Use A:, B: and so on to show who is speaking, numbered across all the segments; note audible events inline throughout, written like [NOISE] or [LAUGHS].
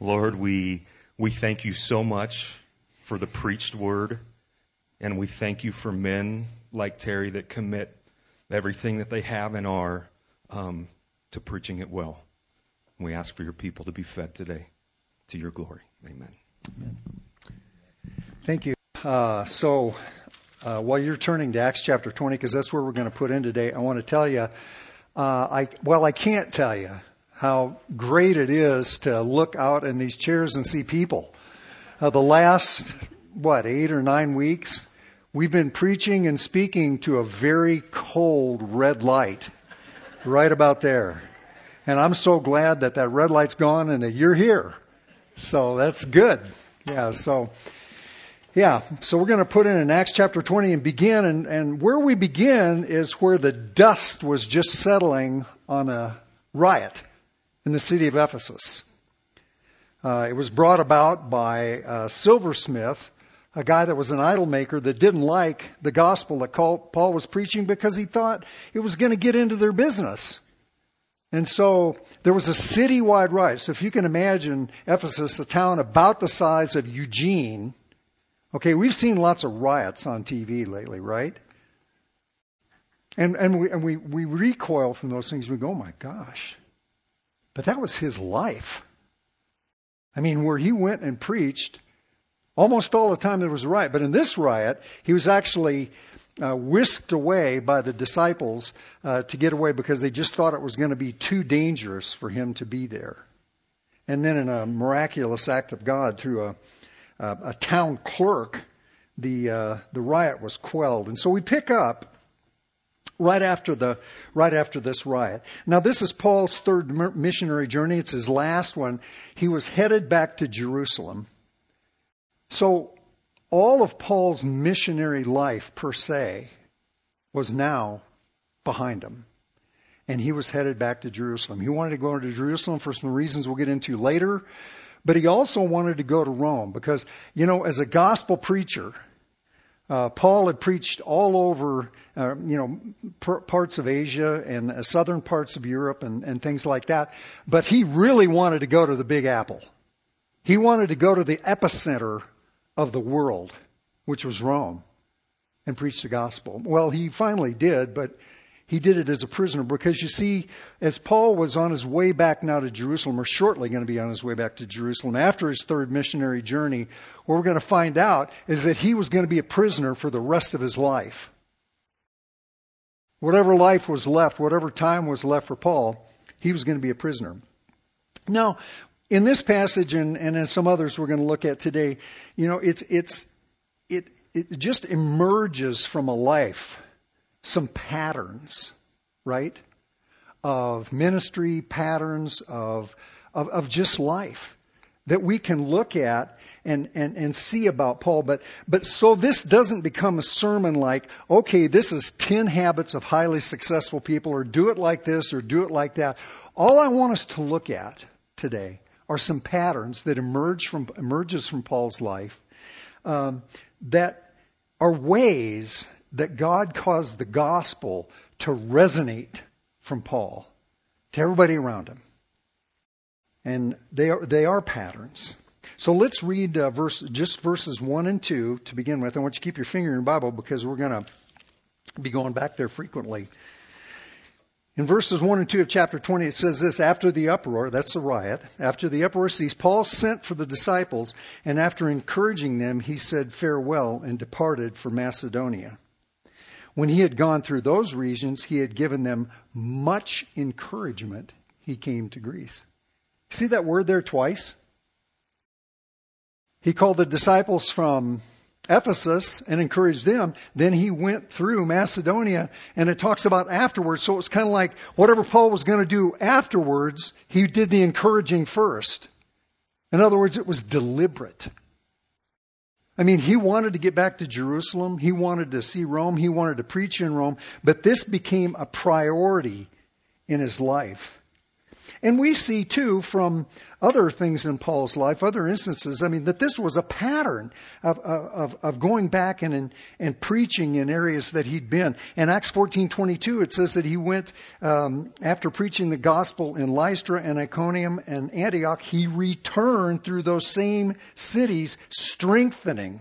A: Lord, we, we thank you so much for the preached word, and we thank you for men like Terry that commit everything that they have and are um, to preaching it well. We ask for your people to be fed today to your glory. Amen. Amen.
B: Thank you. Uh, so, uh, while you're turning to Acts chapter 20, because that's where we're going to put in today, I want to tell you, uh, I, well, I can't tell you how great it is to look out in these chairs and see people. Uh, the last, what, eight or nine weeks, we've been preaching and speaking to a very cold red light right about there. And I'm so glad that that red light's gone and that you're here. So that's good. Yeah, so, yeah, so we're going to put in in Acts chapter 20 and begin. And, and where we begin is where the dust was just settling on a riot in the city of Ephesus. Uh, it was brought about by a silversmith, a guy that was an idol maker that didn't like the gospel that Paul was preaching because he thought it was going to get into their business. And so there was a citywide riot. So if you can imagine Ephesus, a town about the size of Eugene, okay, we've seen lots of riots on TV lately, right? And, and, we, and we, we recoil from those things. We go, oh my gosh, but that was his life. I mean, where he went and preached, almost all the time there was a riot. But in this riot, he was actually uh, whisked away by the disciples uh, to get away because they just thought it was going to be too dangerous for him to be there. And then, in a miraculous act of God, through a, a, a town clerk, the uh, the riot was quelled. And so we pick up right after the right after this riot. Now this is Paul's third missionary journey. It's his last one. He was headed back to Jerusalem. So all of Paul's missionary life per se was now behind him. And he was headed back to Jerusalem. He wanted to go to Jerusalem for some reasons we'll get into later, but he also wanted to go to Rome because, you know, as a gospel preacher, uh, Paul had preached all over, uh, you know, parts of Asia and uh, southern parts of Europe and, and things like that. But he really wanted to go to the Big Apple. He wanted to go to the epicenter of the world, which was Rome, and preach the gospel. Well, he finally did, but he did it as a prisoner because you see, as Paul was on his way back now to Jerusalem, or shortly going to be on his way back to Jerusalem after his third missionary journey, what we're going to find out is that he was going to be a prisoner for the rest of his life. Whatever life was left, whatever time was left for Paul, he was going to be a prisoner. Now, in this passage and, and in some others we're going to look at today, you know, it's, it's, it, it just emerges from a life some patterns, right? Of ministry, patterns of, of, of just life that we can look at and, and, and see about Paul. But, but so this doesn't become a sermon like, okay, this is 10 habits of highly successful people, or do it like this, or do it like that. All I want us to look at today are some patterns that emerge from, emerges from Paul's life um, that are ways that God caused the gospel to resonate from Paul to everybody around him. And they are, they are patterns. So let's read uh, verse, just verses 1 and 2 to begin with. I want you to keep your finger in your Bible because we're going to be going back there frequently. In verses 1 and 2 of chapter 20, it says this After the uproar, that's the riot, after the uproar ceased, Paul sent for the disciples, and after encouraging them, he said farewell and departed for Macedonia. When he had gone through those regions, he had given them much encouragement. He came to Greece. See that word there twice? He called the disciples from Ephesus and encouraged them. Then he went through Macedonia and it talks about afterwards. So it was kind of like whatever Paul was going to do afterwards, he did the encouraging first. In other words, it was deliberate. I mean, he wanted to get back to Jerusalem. He wanted to see Rome. He wanted to preach in Rome. But this became a priority in his life. And we see too from other things in Paul's life, other instances, I mean, that this was a pattern of, of, of going back and, and, and preaching in areas that he'd been. In Acts 14.22, it says that he went, um, after preaching the gospel in Lystra and Iconium and Antioch, he returned through those same cities, strengthening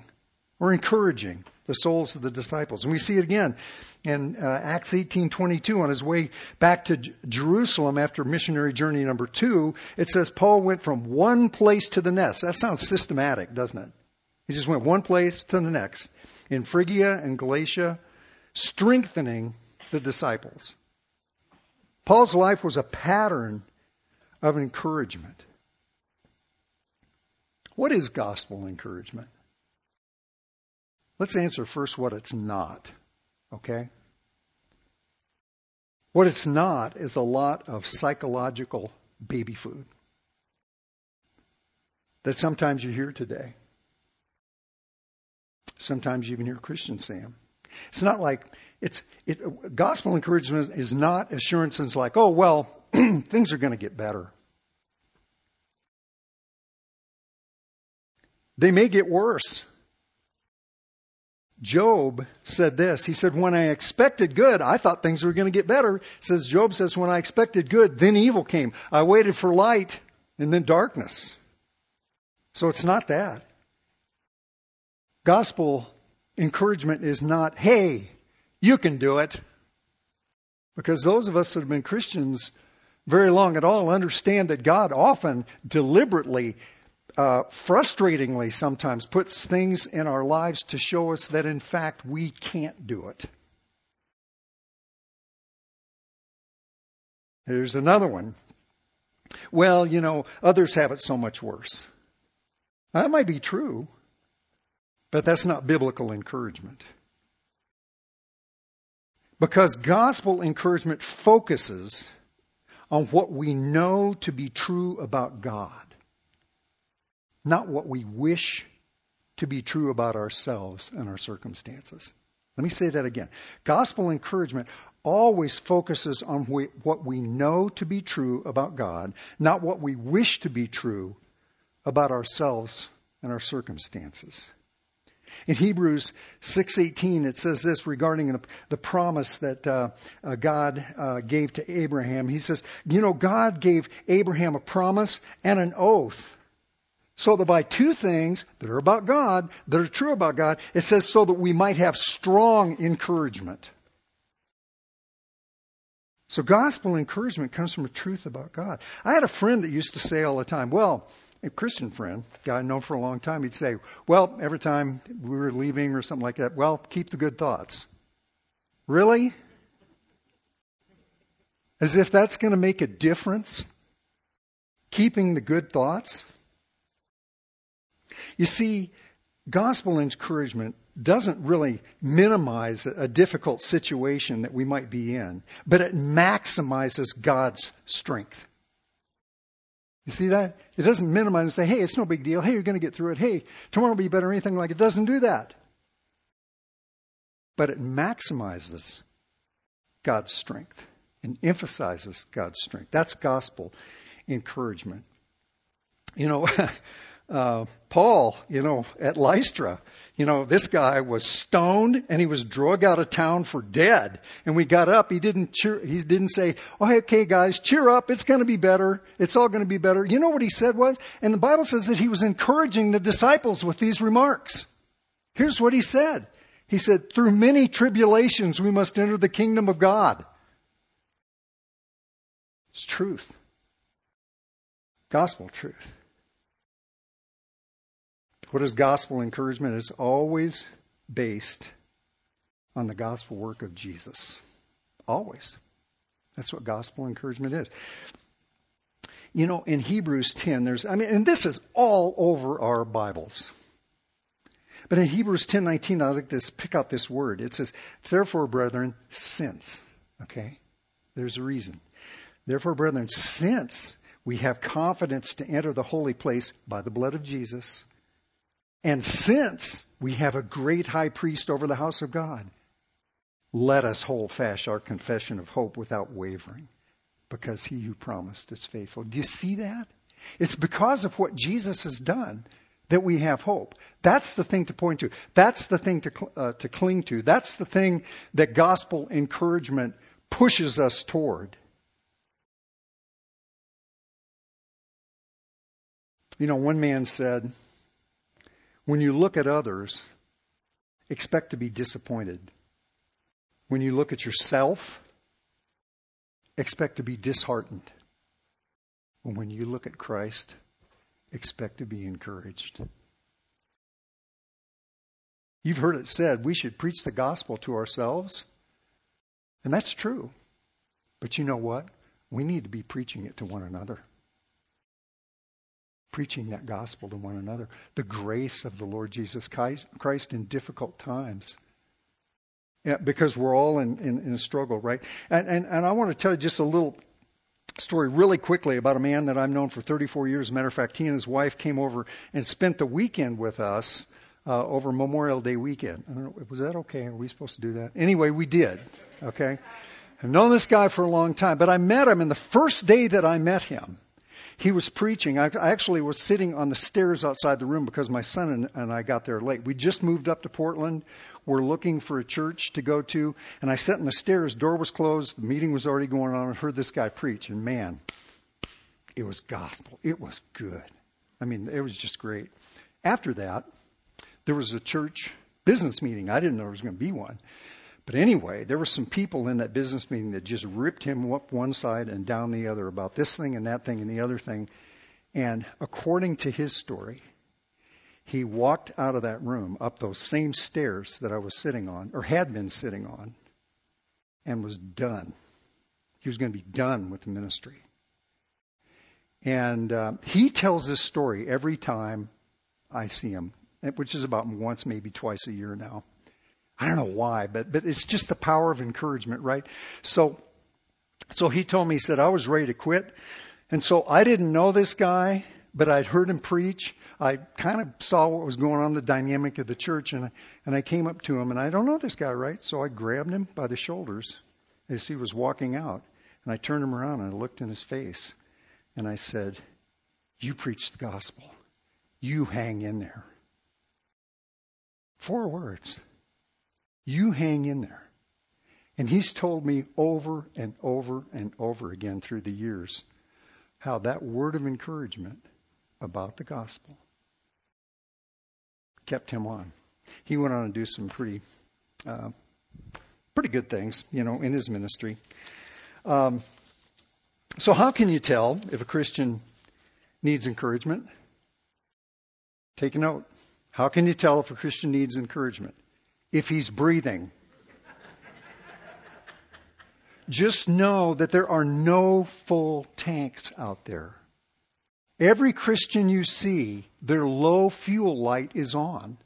B: or encouraging the souls of the disciples. And we see it again in uh, Acts 18:22 on his way back to J- Jerusalem after missionary journey number 2, it says Paul went from one place to the next. That sounds systematic, doesn't it? He just went one place to the next in Phrygia and Galatia, strengthening the disciples. Paul's life was a pattern of encouragement. What is gospel encouragement? Let's answer first what it's not. Okay? What it's not is a lot of psychological baby food that sometimes you hear today. Sometimes you even hear Christians say them. It's not like it's it, gospel encouragement is not assurances like, oh well, [CLEARS THROAT] things are going to get better. They may get worse. Job said this. He said, When I expected good, I thought things were going to get better. Says Job says, When I expected good, then evil came. I waited for light and then darkness. So it's not that. Gospel encouragement is not, hey, you can do it. Because those of us that have been Christians very long at all understand that God often deliberately uh, frustratingly sometimes puts things in our lives to show us that in fact we can't do it. Here's another one. Well, you know, others have it so much worse. That might be true, but that's not biblical encouragement. Because gospel encouragement focuses on what we know to be true about God not what we wish to be true about ourselves and our circumstances. Let me say that again. Gospel encouragement always focuses on what we know to be true about God, not what we wish to be true about ourselves and our circumstances. In Hebrews 6:18 it says this regarding the, the promise that uh, uh, God uh, gave to Abraham. He says, "You know God gave Abraham a promise and an oath so that by two things that are about God, that are true about God, it says so that we might have strong encouragement. So gospel encouragement comes from a truth about God. I had a friend that used to say all the time, well, a Christian friend, guy I know for a long time, he'd say, well, every time we were leaving or something like that, well, keep the good thoughts. Really? As if that's going to make a difference? Keeping the good thoughts? You see, gospel encouragement doesn't really minimize a difficult situation that we might be in, but it maximizes God's strength. You see that? It doesn't minimize and say, hey, it's no big deal. Hey, you're going to get through it. Hey, tomorrow will be better. Anything like it. it doesn't do that. But it maximizes God's strength and emphasizes God's strength. That's gospel encouragement. You know, [LAUGHS] uh, Paul, you know, at Lystra, you know, this guy was stoned and he was drug out of town for dead. And we got up. He didn't cheer, he didn't say, oh, okay, guys, cheer up. It's going to be better. It's all going to be better. You know what he said was? And the Bible says that he was encouraging the disciples with these remarks. Here's what he said. He said, through many tribulations we must enter the kingdom of God. It's truth. Gospel truth. What is gospel encouragement? It's always based on the gospel work of Jesus. Always. That's what gospel encouragement is. You know, in Hebrews 10, there's, I mean, and this is all over our Bibles. But in Hebrews 10:19, I like this. Pick out this word. It says, "Therefore, brethren, since." Okay, there's a reason. Therefore, brethren, since we have confidence to enter the holy place by the blood of Jesus, and since we have a great high priest over the house of God, let us hold fast our confession of hope without wavering. because he who promised is faithful. Do you see that? It's because of what Jesus has done that we have hope. That's the thing to point to. That's the thing to, uh, to cling to. That's the thing that gospel encouragement pushes us toward. You know, one man said, when you look at others, expect to be disappointed. When you look at yourself, expect to be disheartened. And when you look at Christ, expect to be encouraged. You've heard it said we should preach the gospel to ourselves. And that's true. But you know what? We need to be preaching it to one another. Preaching that gospel to one another. The grace of the Lord Jesus Christ in difficult times. Yeah, because we're all in, in, in a struggle, right? And, and, and I want to tell you just a little story really quickly about a man that I've known for 34 years. Matter of fact, he and his wife came over and spent the weekend with us uh, over Memorial Day weekend. I don't know, was that okay? Are we supposed to do that? Anyway, we did. Okay. I've known this guy for a long time, but I met him, and the first day that I met him, he was preaching. I I actually was sitting on the stairs outside the room because my son and, and I got there late. We just moved up to Portland. We're looking for a church to go to, and I sat on the stairs. Door was closed. The meeting was already going on. I heard this guy preach, and man, it was gospel. It was good. I mean, it was just great. After that, there was a church business meeting. I didn't know there was going to be one. But anyway, there were some people in that business meeting that just ripped him up one side and down the other about this thing and that thing and the other thing. And according to his story, he walked out of that room up those same stairs that I was sitting on, or had been sitting on, and was done. He was going to be done with the ministry. And uh, he tells this story every time I see him which is about once, maybe twice a year now. I don't know why, but but it's just the power of encouragement, right? So so he told me, he said, I was ready to quit. And so I didn't know this guy, but I'd heard him preach. I kind of saw what was going on, the dynamic of the church, and I, and I came up to him, and I don't know this guy, right? So I grabbed him by the shoulders as he was walking out, and I turned him around and I looked in his face, and I said, You preach the gospel. You hang in there. Four words. You hang in there. And he's told me over and over and over again through the years how that word of encouragement about the gospel kept him on. He went on to do some pretty, uh, pretty good things, you know, in his ministry. Um, so, how can you tell if a Christian needs encouragement? Take a note. How can you tell if a Christian needs encouragement? If he's breathing. Just know that there are no full tanks out there. Every Christian you see, their low fuel light is on,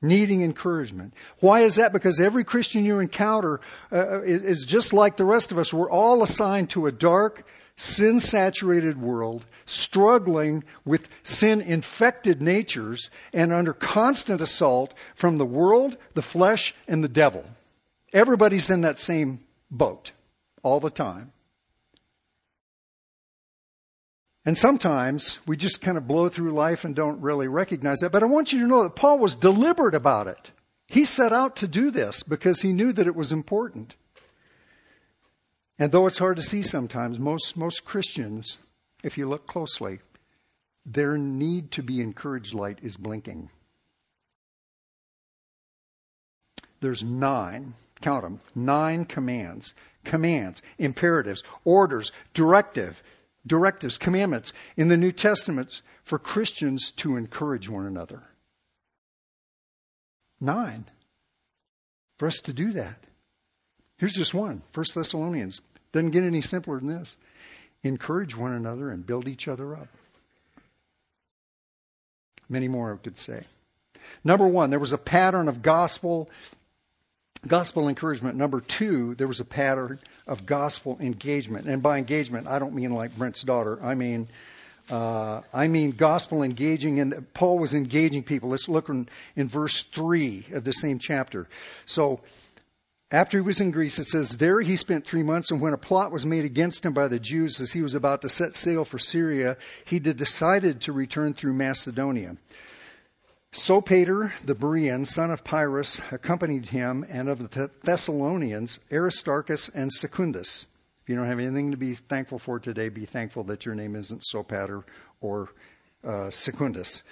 B: needing encouragement. Why is that? Because every Christian you encounter uh, is just like the rest of us. We're all assigned to a dark, sin saturated world, struggling with sin infected natures, and under constant assault from the world, the flesh, and the devil. Everybody's in that same boat all the time. And sometimes we just kind of blow through life and don't really recognize that. But I want you to know that Paul was deliberate about it. He set out to do this because he knew that it was important. And though it's hard to see sometimes, most, most Christians, if you look closely, their need to be encouraged light is blinking. There's nine, count them, nine commands, commands, imperatives, orders, directive, directives, commandments in the New Testament for Christians to encourage one another. Nine. For us to do that. Here's just one. First Thessalonians doesn't get any simpler than this. Encourage one another and build each other up. Many more I could say. Number one, there was a pattern of gospel gospel encouragement. Number two, there was a pattern of gospel engagement. And by engagement, I don't mean like Brent's daughter. I mean, uh, I mean gospel engaging. And Paul was engaging people. Let's look in, in verse three of the same chapter. So after he was in Greece, it says, There he spent three months, and when a plot was made against him by the Jews as he was about to set sail for Syria, he decided to return through Macedonia. Sopater, the Berean, son of Pyrrhus, accompanied him, and of the Thessalonians, Aristarchus and Secundus. If you don't have anything to be thankful for today, be thankful that your name isn't Sopater or uh, Secundus.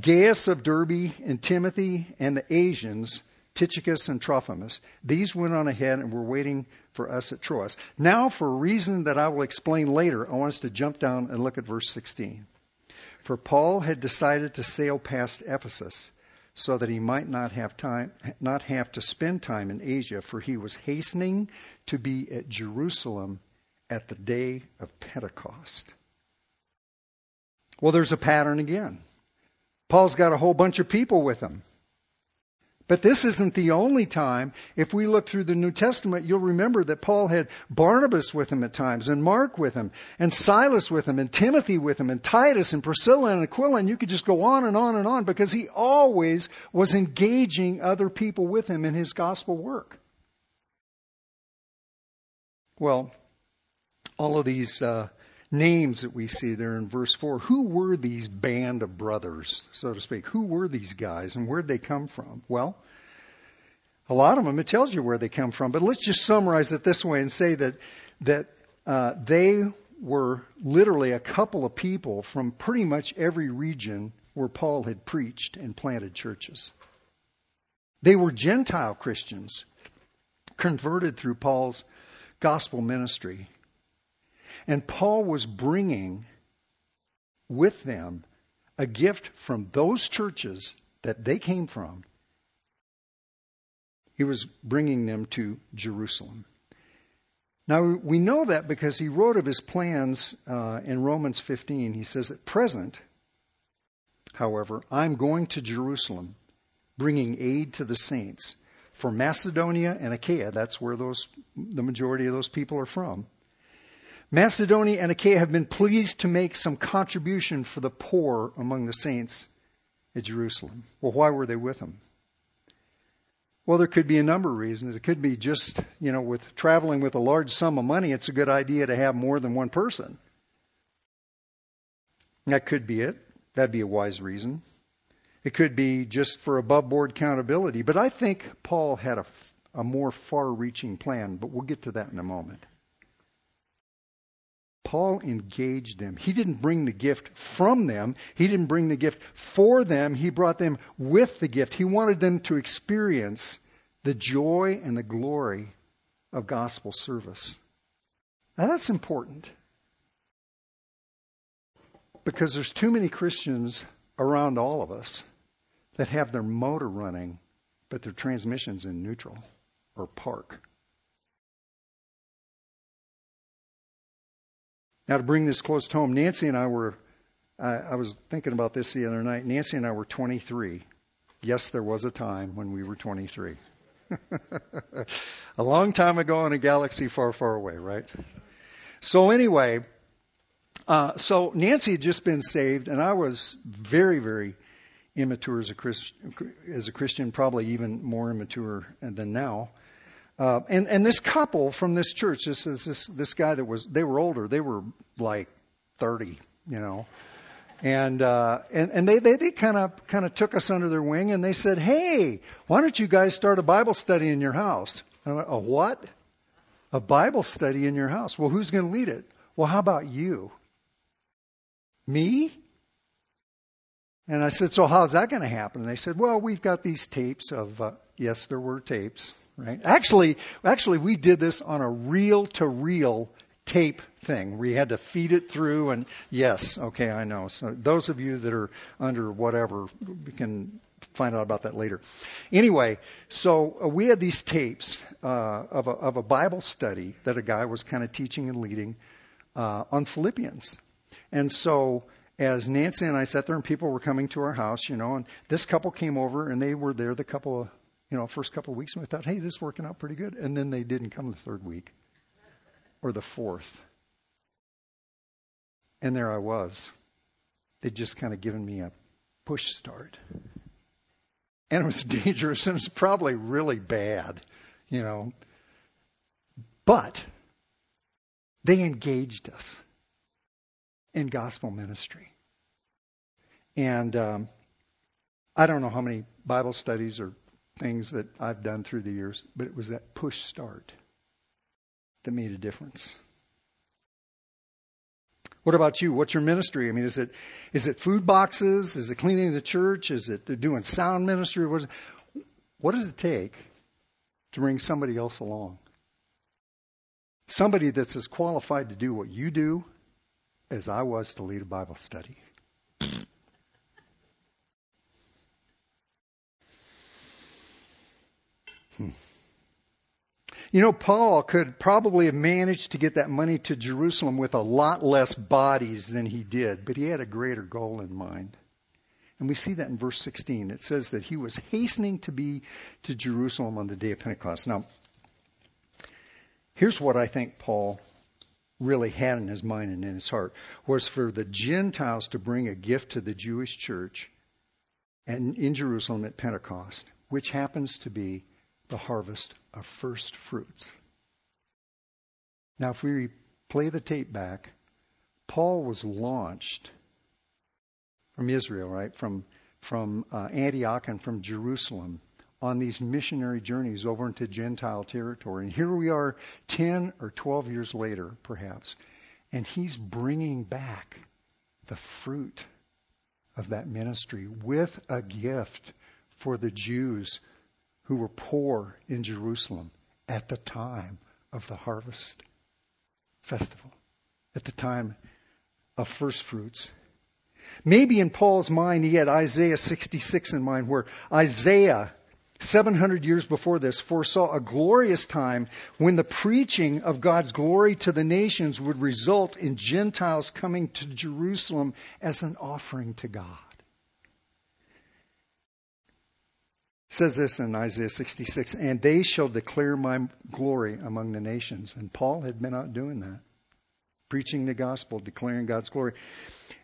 B: Gaius of Derbe and Timothy and the Asians Tychicus and Trophimus. These went on ahead and were waiting for us at Troas. Now, for a reason that I will explain later, I want us to jump down and look at verse 16. For Paul had decided to sail past Ephesus so that he might not have time not have to spend time in Asia for he was hastening to be at Jerusalem at the day of Pentecost. Well, there's a pattern again. Paul's got a whole bunch of people with him. But this isn't the only time. If we look through the New Testament, you'll remember that Paul had Barnabas with him at times, and Mark with him, and Silas with him, and Timothy with him, and Titus, and Priscilla, and Aquila, and you could just go on and on and on because he always was engaging other people with him in his gospel work. Well, all of these uh, names that we see there in verse 4. Who were these band of brothers, so to speak? Who were these guys and where'd they come from? Well, a lot of them, it tells you where they come from, but let's just summarize it this way and say that, that uh, they were literally a couple of people from pretty much every region where Paul had preached and planted churches. They were Gentile Christians converted through Paul's gospel ministry. And Paul was bringing with them a gift from those churches that they came from. He was bringing them to Jerusalem. Now, we know that because he wrote of his plans uh, in Romans 15. He says, At present, however, I'm going to Jerusalem, bringing aid to the saints. For Macedonia and Achaia, that's where those, the majority of those people are from, Macedonia and Achaia have been pleased to make some contribution for the poor among the saints at Jerusalem. Well, why were they with them? Well, there could be a number of reasons. It could be just, you know, with traveling with a large sum of money, it's a good idea to have more than one person. That could be it. That'd be a wise reason. It could be just for above board accountability. But I think Paul had a, a more far reaching plan, but we'll get to that in a moment. Paul engaged them. He didn't bring the gift from them. He didn't bring the gift for them. He brought them with the gift. He wanted them to experience the joy and the glory of gospel service. Now that's important. Because there's too many Christians around all of us that have their motor running, but their transmission's in neutral or park. Now, to bring this close to home, Nancy and I were, I, I was thinking about this the other night. Nancy and I were 23. Yes, there was a time when we were 23. [LAUGHS] a long time ago in a galaxy far, far away, right? So, anyway, uh, so Nancy had just been saved, and I was very, very immature as a, Christ, as a Christian, probably even more immature than now. Uh, and and this couple from this church, this this this guy that was they were older, they were like thirty, you know, and uh, and and they they kind of kind of took us under their wing and they said, hey, why don't you guys start a Bible study in your house? And I went, a what? A Bible study in your house? Well, who's going to lead it? Well, how about you? Me? And I said, so how's that going to happen? And they said, well, we've got these tapes of, uh, yes, there were tapes, right? Actually, actually, we did this on a reel to reel tape thing. We had to feed it through and yes, okay, I know. So those of you that are under whatever, we can find out about that later. Anyway, so uh, we had these tapes uh, of, a, of a Bible study that a guy was kind of teaching and leading uh, on Philippians. And so as Nancy and I sat there and people were coming to our house, you know, and this couple came over and they were there the couple of, you know, first couple of weeks and we thought, hey, this is working out pretty good. And then they didn't come the third week or the fourth. And there I was. They'd just kind of given me a push start. And it was [LAUGHS] dangerous and it was probably really bad, you know. But they engaged us in gospel ministry. And um, I don't know how many Bible studies or things that I've done through the years, but it was that push start that made a difference. What about you? What's your ministry? I mean, is it is it food boxes? Is it cleaning the church? Is it doing sound ministry? What, is what does it take to bring somebody else along? Somebody that's as qualified to do what you do as I was to lead a Bible study. Hmm. You know, Paul could probably have managed to get that money to Jerusalem with a lot less bodies than he did, but he had a greater goal in mind. And we see that in verse 16. It says that he was hastening to be to Jerusalem on the day of Pentecost. Now, here's what I think Paul really had in his mind and in his heart was for the Gentiles to bring a gift to the Jewish church and in Jerusalem at Pentecost, which happens to be the harvest of first fruits. Now, if we play the tape back, Paul was launched from Israel, right? From, from uh, Antioch and from Jerusalem on these missionary journeys over into Gentile territory. And here we are 10 or 12 years later, perhaps, and he's bringing back the fruit of that ministry with a gift for the Jews who were poor in Jerusalem at the time of the harvest festival, at the time of first fruits. Maybe in Paul's mind he had Isaiah 66 in mind, where Isaiah, 700 years before this, foresaw a glorious time when the preaching of God's glory to the nations would result in Gentiles coming to Jerusalem as an offering to God. Says this in Isaiah 66, and they shall declare my glory among the nations. And Paul had been out doing that, preaching the gospel, declaring God's glory.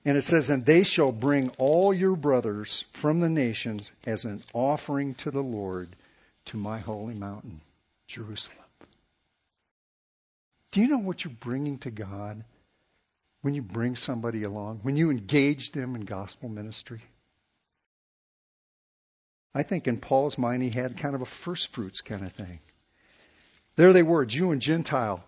B: And it says, and they shall bring all your brothers from the nations as an offering to the Lord to my holy mountain, Jerusalem. Do you know what you're bringing to God when you bring somebody along, when you engage them in gospel ministry? I think in Paul's mind, he had kind of a first fruits kind of thing. There they were, Jew and Gentile.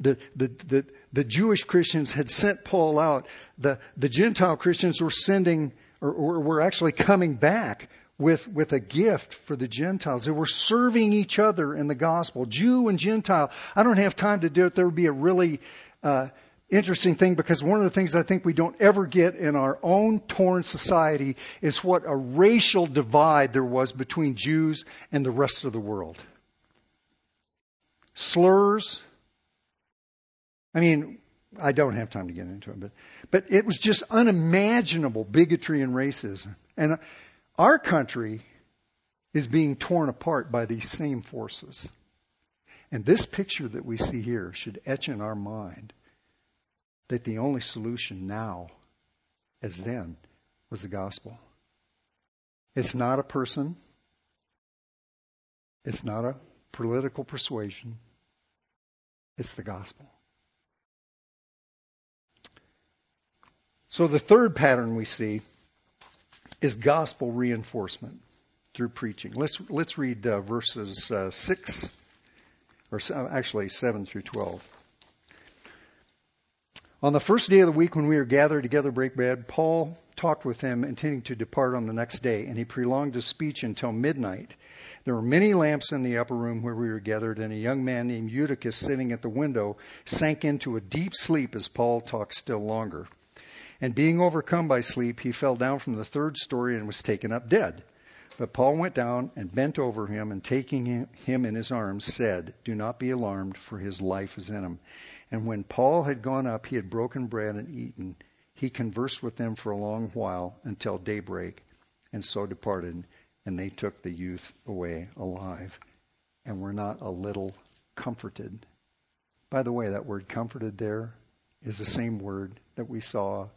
B: The, the, the, the Jewish Christians had sent Paul out. The, the Gentile Christians were sending, or, or were actually coming back with, with a gift for the Gentiles. They were serving each other in the gospel, Jew and Gentile. I don't have time to do it. There would be a really uh, interesting thing because one of the things I think we don't ever get in our own torn society is what a racial divide there was between Jews and the rest of the world. Slurs. I mean, I don't have time to get into it, but, but it was just unimaginable bigotry and racism. And our country is being torn apart by these same forces. And this picture that we see here should etch in our mind that the only solution now, as then, was the gospel. It's not a person. It's not a political persuasion. It's the gospel. So the third pattern we see is gospel reinforcement through preaching. Let's let's read uh, verses uh, six, or actually seven through twelve. On the first day of the week when we were gathered together to break bread, Paul talked with them, intending to depart on the next day, and he prolonged his speech until midnight. There were many lamps in the upper room where we were gathered, and a young man named Eutychus, sitting at the window, sank into a deep sleep as Paul talked still longer. And being overcome by sleep, he fell down from the third story and was taken up dead. But Paul went down and bent over him, and taking him in his arms, said, Do not be alarmed, for his life is in him. And when Paul had gone up, he had broken bread and eaten. He conversed with them for a long while until daybreak, and so departed. And they took the youth away alive, and were not a little comforted. By the way, that word comforted there is the same word that we saw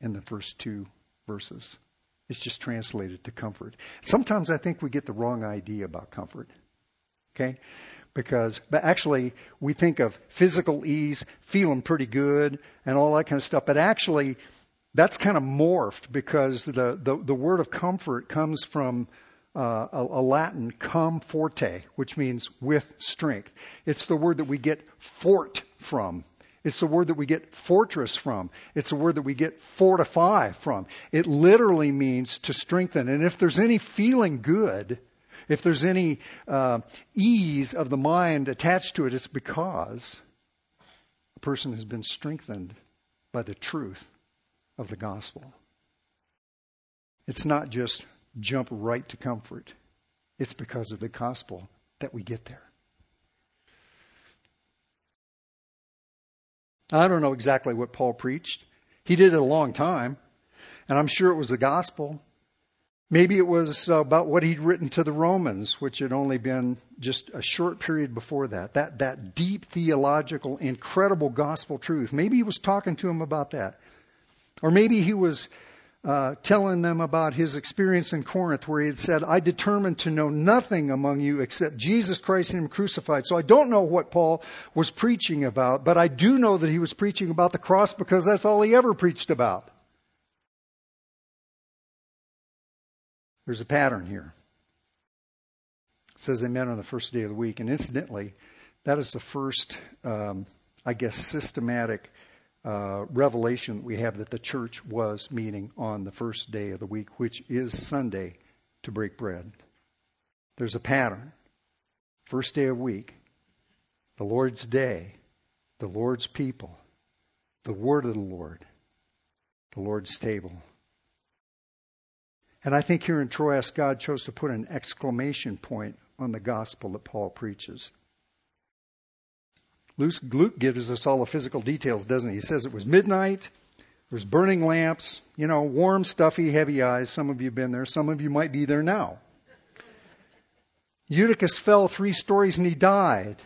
B: in the first two verses. It's just translated to comfort. Sometimes I think we get the wrong idea about comfort. Okay? Because, but actually, we think of physical ease, feeling pretty good, and all that kind of stuff. But actually, that's kind of morphed because the, the, the word of comfort comes from uh, a, a, Latin cum forte, which means with strength. It's the word that we get fort from. It's the word that we get fortress from. It's the word that we get fortify from. It literally means to strengthen. And if there's any feeling good, if there's any uh, ease of the mind attached to it, it's because a person has been strengthened by the truth of the gospel. It's not just jump right to comfort, it's because of the gospel that we get there. I don't know exactly what Paul preached. He did it a long time, and I'm sure it was the gospel. Maybe it was about what he'd written to the Romans, which had only been just a short period before that. That, that deep theological, incredible gospel truth. Maybe he was talking to them about that. Or maybe he was uh, telling them about his experience in Corinth where he had said, I determined to know nothing among you except Jesus Christ and Him crucified. So I don't know what Paul was preaching about, but I do know that he was preaching about the cross because that's all he ever preached about. There's a pattern here. It says they met on the first day of the week. And incidentally, that is the first, um, I guess, systematic uh, revelation we have that the church was meeting on the first day of the week, which is Sunday, to break bread. There's a pattern. First day of week, the Lord's day, the Lord's people, the word of the Lord, the Lord's table. And I think here in Troas, God chose to put an exclamation point on the gospel that Paul preaches. Luke gives us all the physical details, doesn't he? He says it was midnight, there's burning lamps, you know, warm, stuffy, heavy eyes. Some of you have been there, some of you might be there now. Eutychus fell three stories and he died.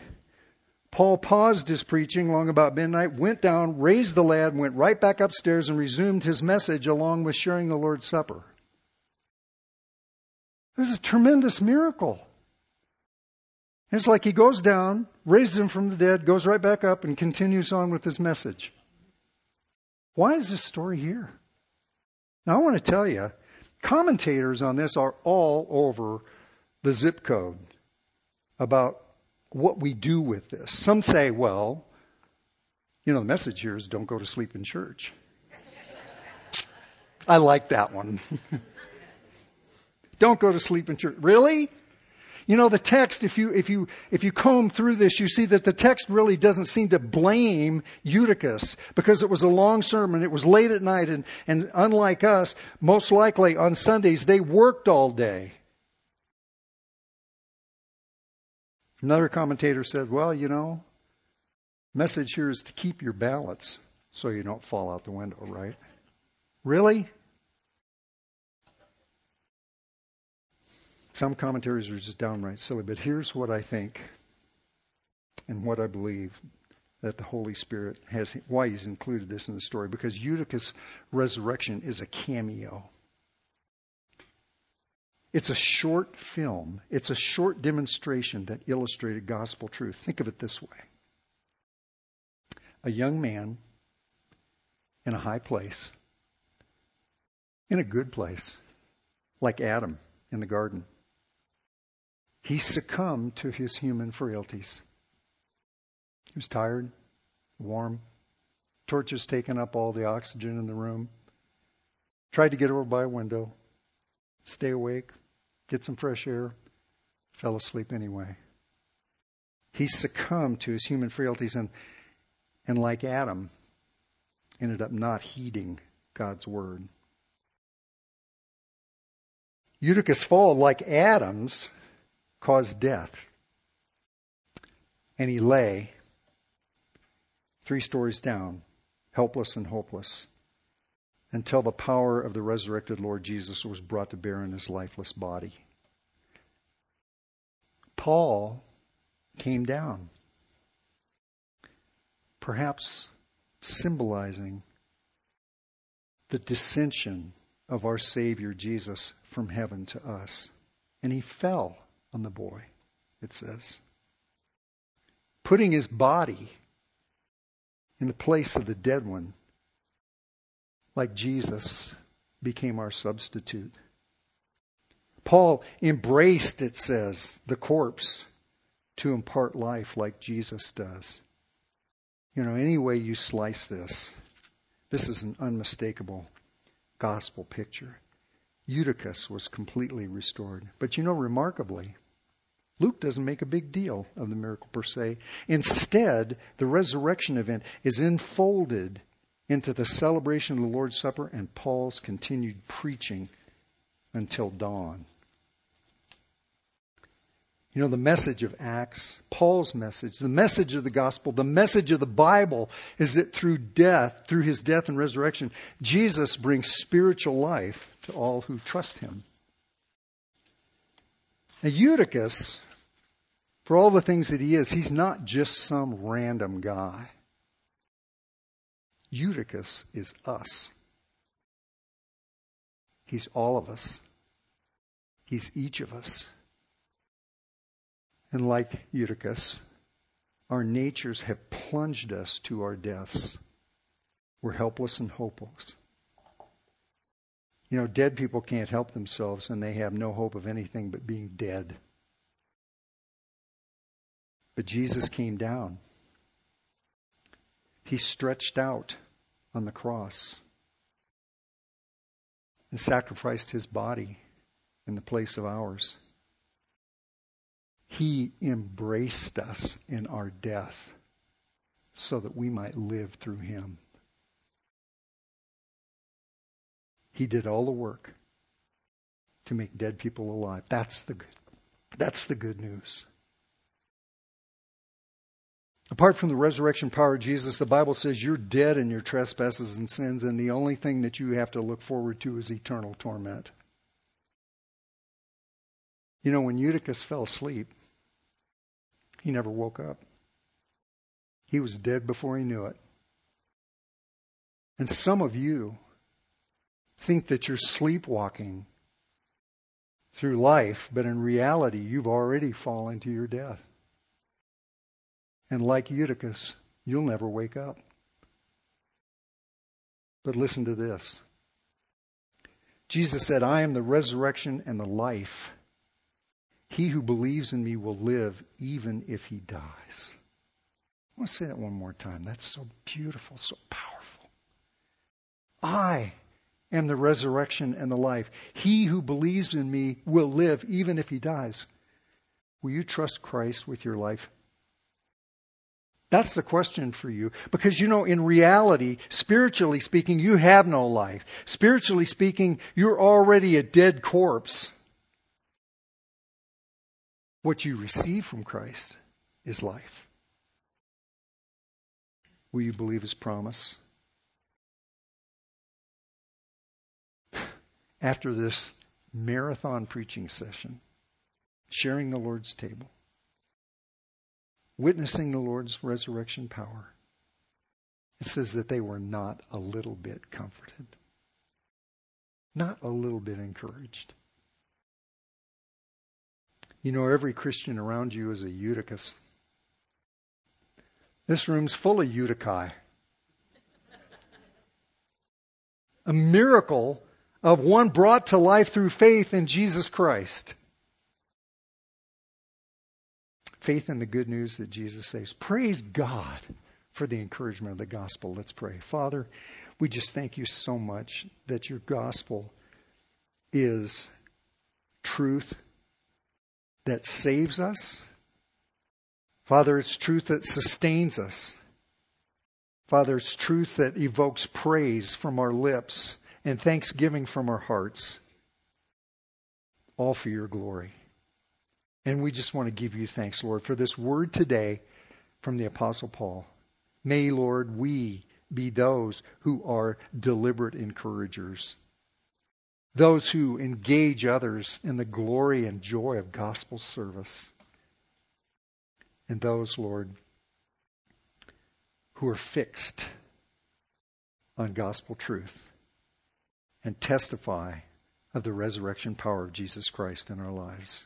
B: Paul paused his preaching long about midnight, went down, raised the lad, went right back upstairs, and resumed his message along with sharing the Lord's Supper. It was a tremendous miracle. It's like he goes down, raises him from the dead, goes right back up, and continues on with his message. Why is this story here? Now, I want to tell you, commentators on this are all over the zip code about what we do with this. Some say, well, you know, the message here is don't go to sleep in church. [LAUGHS] I like that one. [LAUGHS] Don't go to sleep in church. Really? You know, the text, if you, if you, if you comb through this, you see that the text really doesn't seem to blame Eutychus because it was a long sermon. It was late at night and, and unlike us, most likely on Sundays, they worked all day. Another commentator said, well, you know, message here is to keep your balance so you don't fall out the window, right? Really? Some commentaries are just downright silly, but here's what I think and what I believe that the Holy Spirit has, why He's included this in the story. Because Eutychus' resurrection is a cameo. It's a short film, it's a short demonstration that illustrated gospel truth. Think of it this way a young man in a high place, in a good place, like Adam in the garden he succumbed to his human frailties. He was tired, warm, torches taking up all the oxygen in the room. Tried to get over by a window, stay awake, get some fresh air, fell asleep anyway. He succumbed to his human frailties and, and like Adam, ended up not heeding God's word. Eutychus' fall, like Adam's, caused death. And he lay three stories down, helpless and hopeless, until the power of the resurrected Lord Jesus was brought to bear in his lifeless body. Paul came down, perhaps symbolizing the dissension of our Savior Jesus from heaven to us. And he fell on the boy. it says. Putting his body in the place of the dead one, like Jesus became our substitute. Paul embraced, it says, the corpse to impart life like Jesus does. You know, any way you slice this, this is an unmistakable gospel picture. Eutychus was completely restored. But you know, remarkably, Luke doesn't make a big deal of the miracle per se. Instead, the resurrection event is enfolded into the celebration of the Lord's Supper and Paul's continued preaching until dawn. You know, the message of Acts, Paul's message, the message of the gospel, the message of the Bible is that through death, through his death and resurrection, Jesus brings spiritual life to all who trust him. Now, Eutychus, for all the things that he is, he's not just some random guy. Eutychus is us. He's all of us. He's each of us. And like Eutychus, our natures have plunged us to our deaths. We're helpless and hopeless. You know, dead people can't help themselves and they have no hope of anything but being dead. But Jesus came down. He stretched out on the cross and sacrificed his body in the place of ours. He embraced us in our death so that we might live through him. He did all the work to make dead people alive. That's the good, that's the good news. Apart from the resurrection power of Jesus, the Bible says you're dead in your trespasses and sins, and the only thing that you have to look forward to is eternal torment. You know, when Eutychus fell asleep, he never woke up. He was dead before he knew it. And some of you think that you're sleepwalking through life, but in reality, you've already fallen to your death. And like Eutychus, you'll never wake up. But listen to this Jesus said, I am the resurrection and the life. He who believes in me will live even if he dies. I want to say that one more time. That's so beautiful, so powerful. I am the resurrection and the life. He who believes in me will live even if he dies. Will you trust Christ with your life? That's the question for you. Because you know, in reality, spiritually speaking, you have no life. Spiritually speaking, you're already a dead corpse. What you receive from Christ is life. Will you believe his promise? After this marathon preaching session, sharing the Lord's table, witnessing the Lord's resurrection power, it says that they were not a little bit comforted, not a little bit encouraged. You know, every Christian around you is a Eutychus. This room's full of Eutychi. A miracle of one brought to life through faith in Jesus Christ. Faith in the good news that Jesus saves. Praise God for the encouragement of the gospel. Let's pray. Father, we just thank you so much that your gospel is truth that saves us. Father, it's truth that sustains us. Father, it's truth that evokes praise from our lips and thanksgiving from our hearts. All for your glory. And we just want to give you thanks, Lord, for this word today from the Apostle Paul. May, Lord, we be those who are deliberate encouragers those who engage others in the glory and joy of gospel service, and those, Lord, who are fixed on gospel truth and testify of the resurrection power of Jesus Christ in our lives.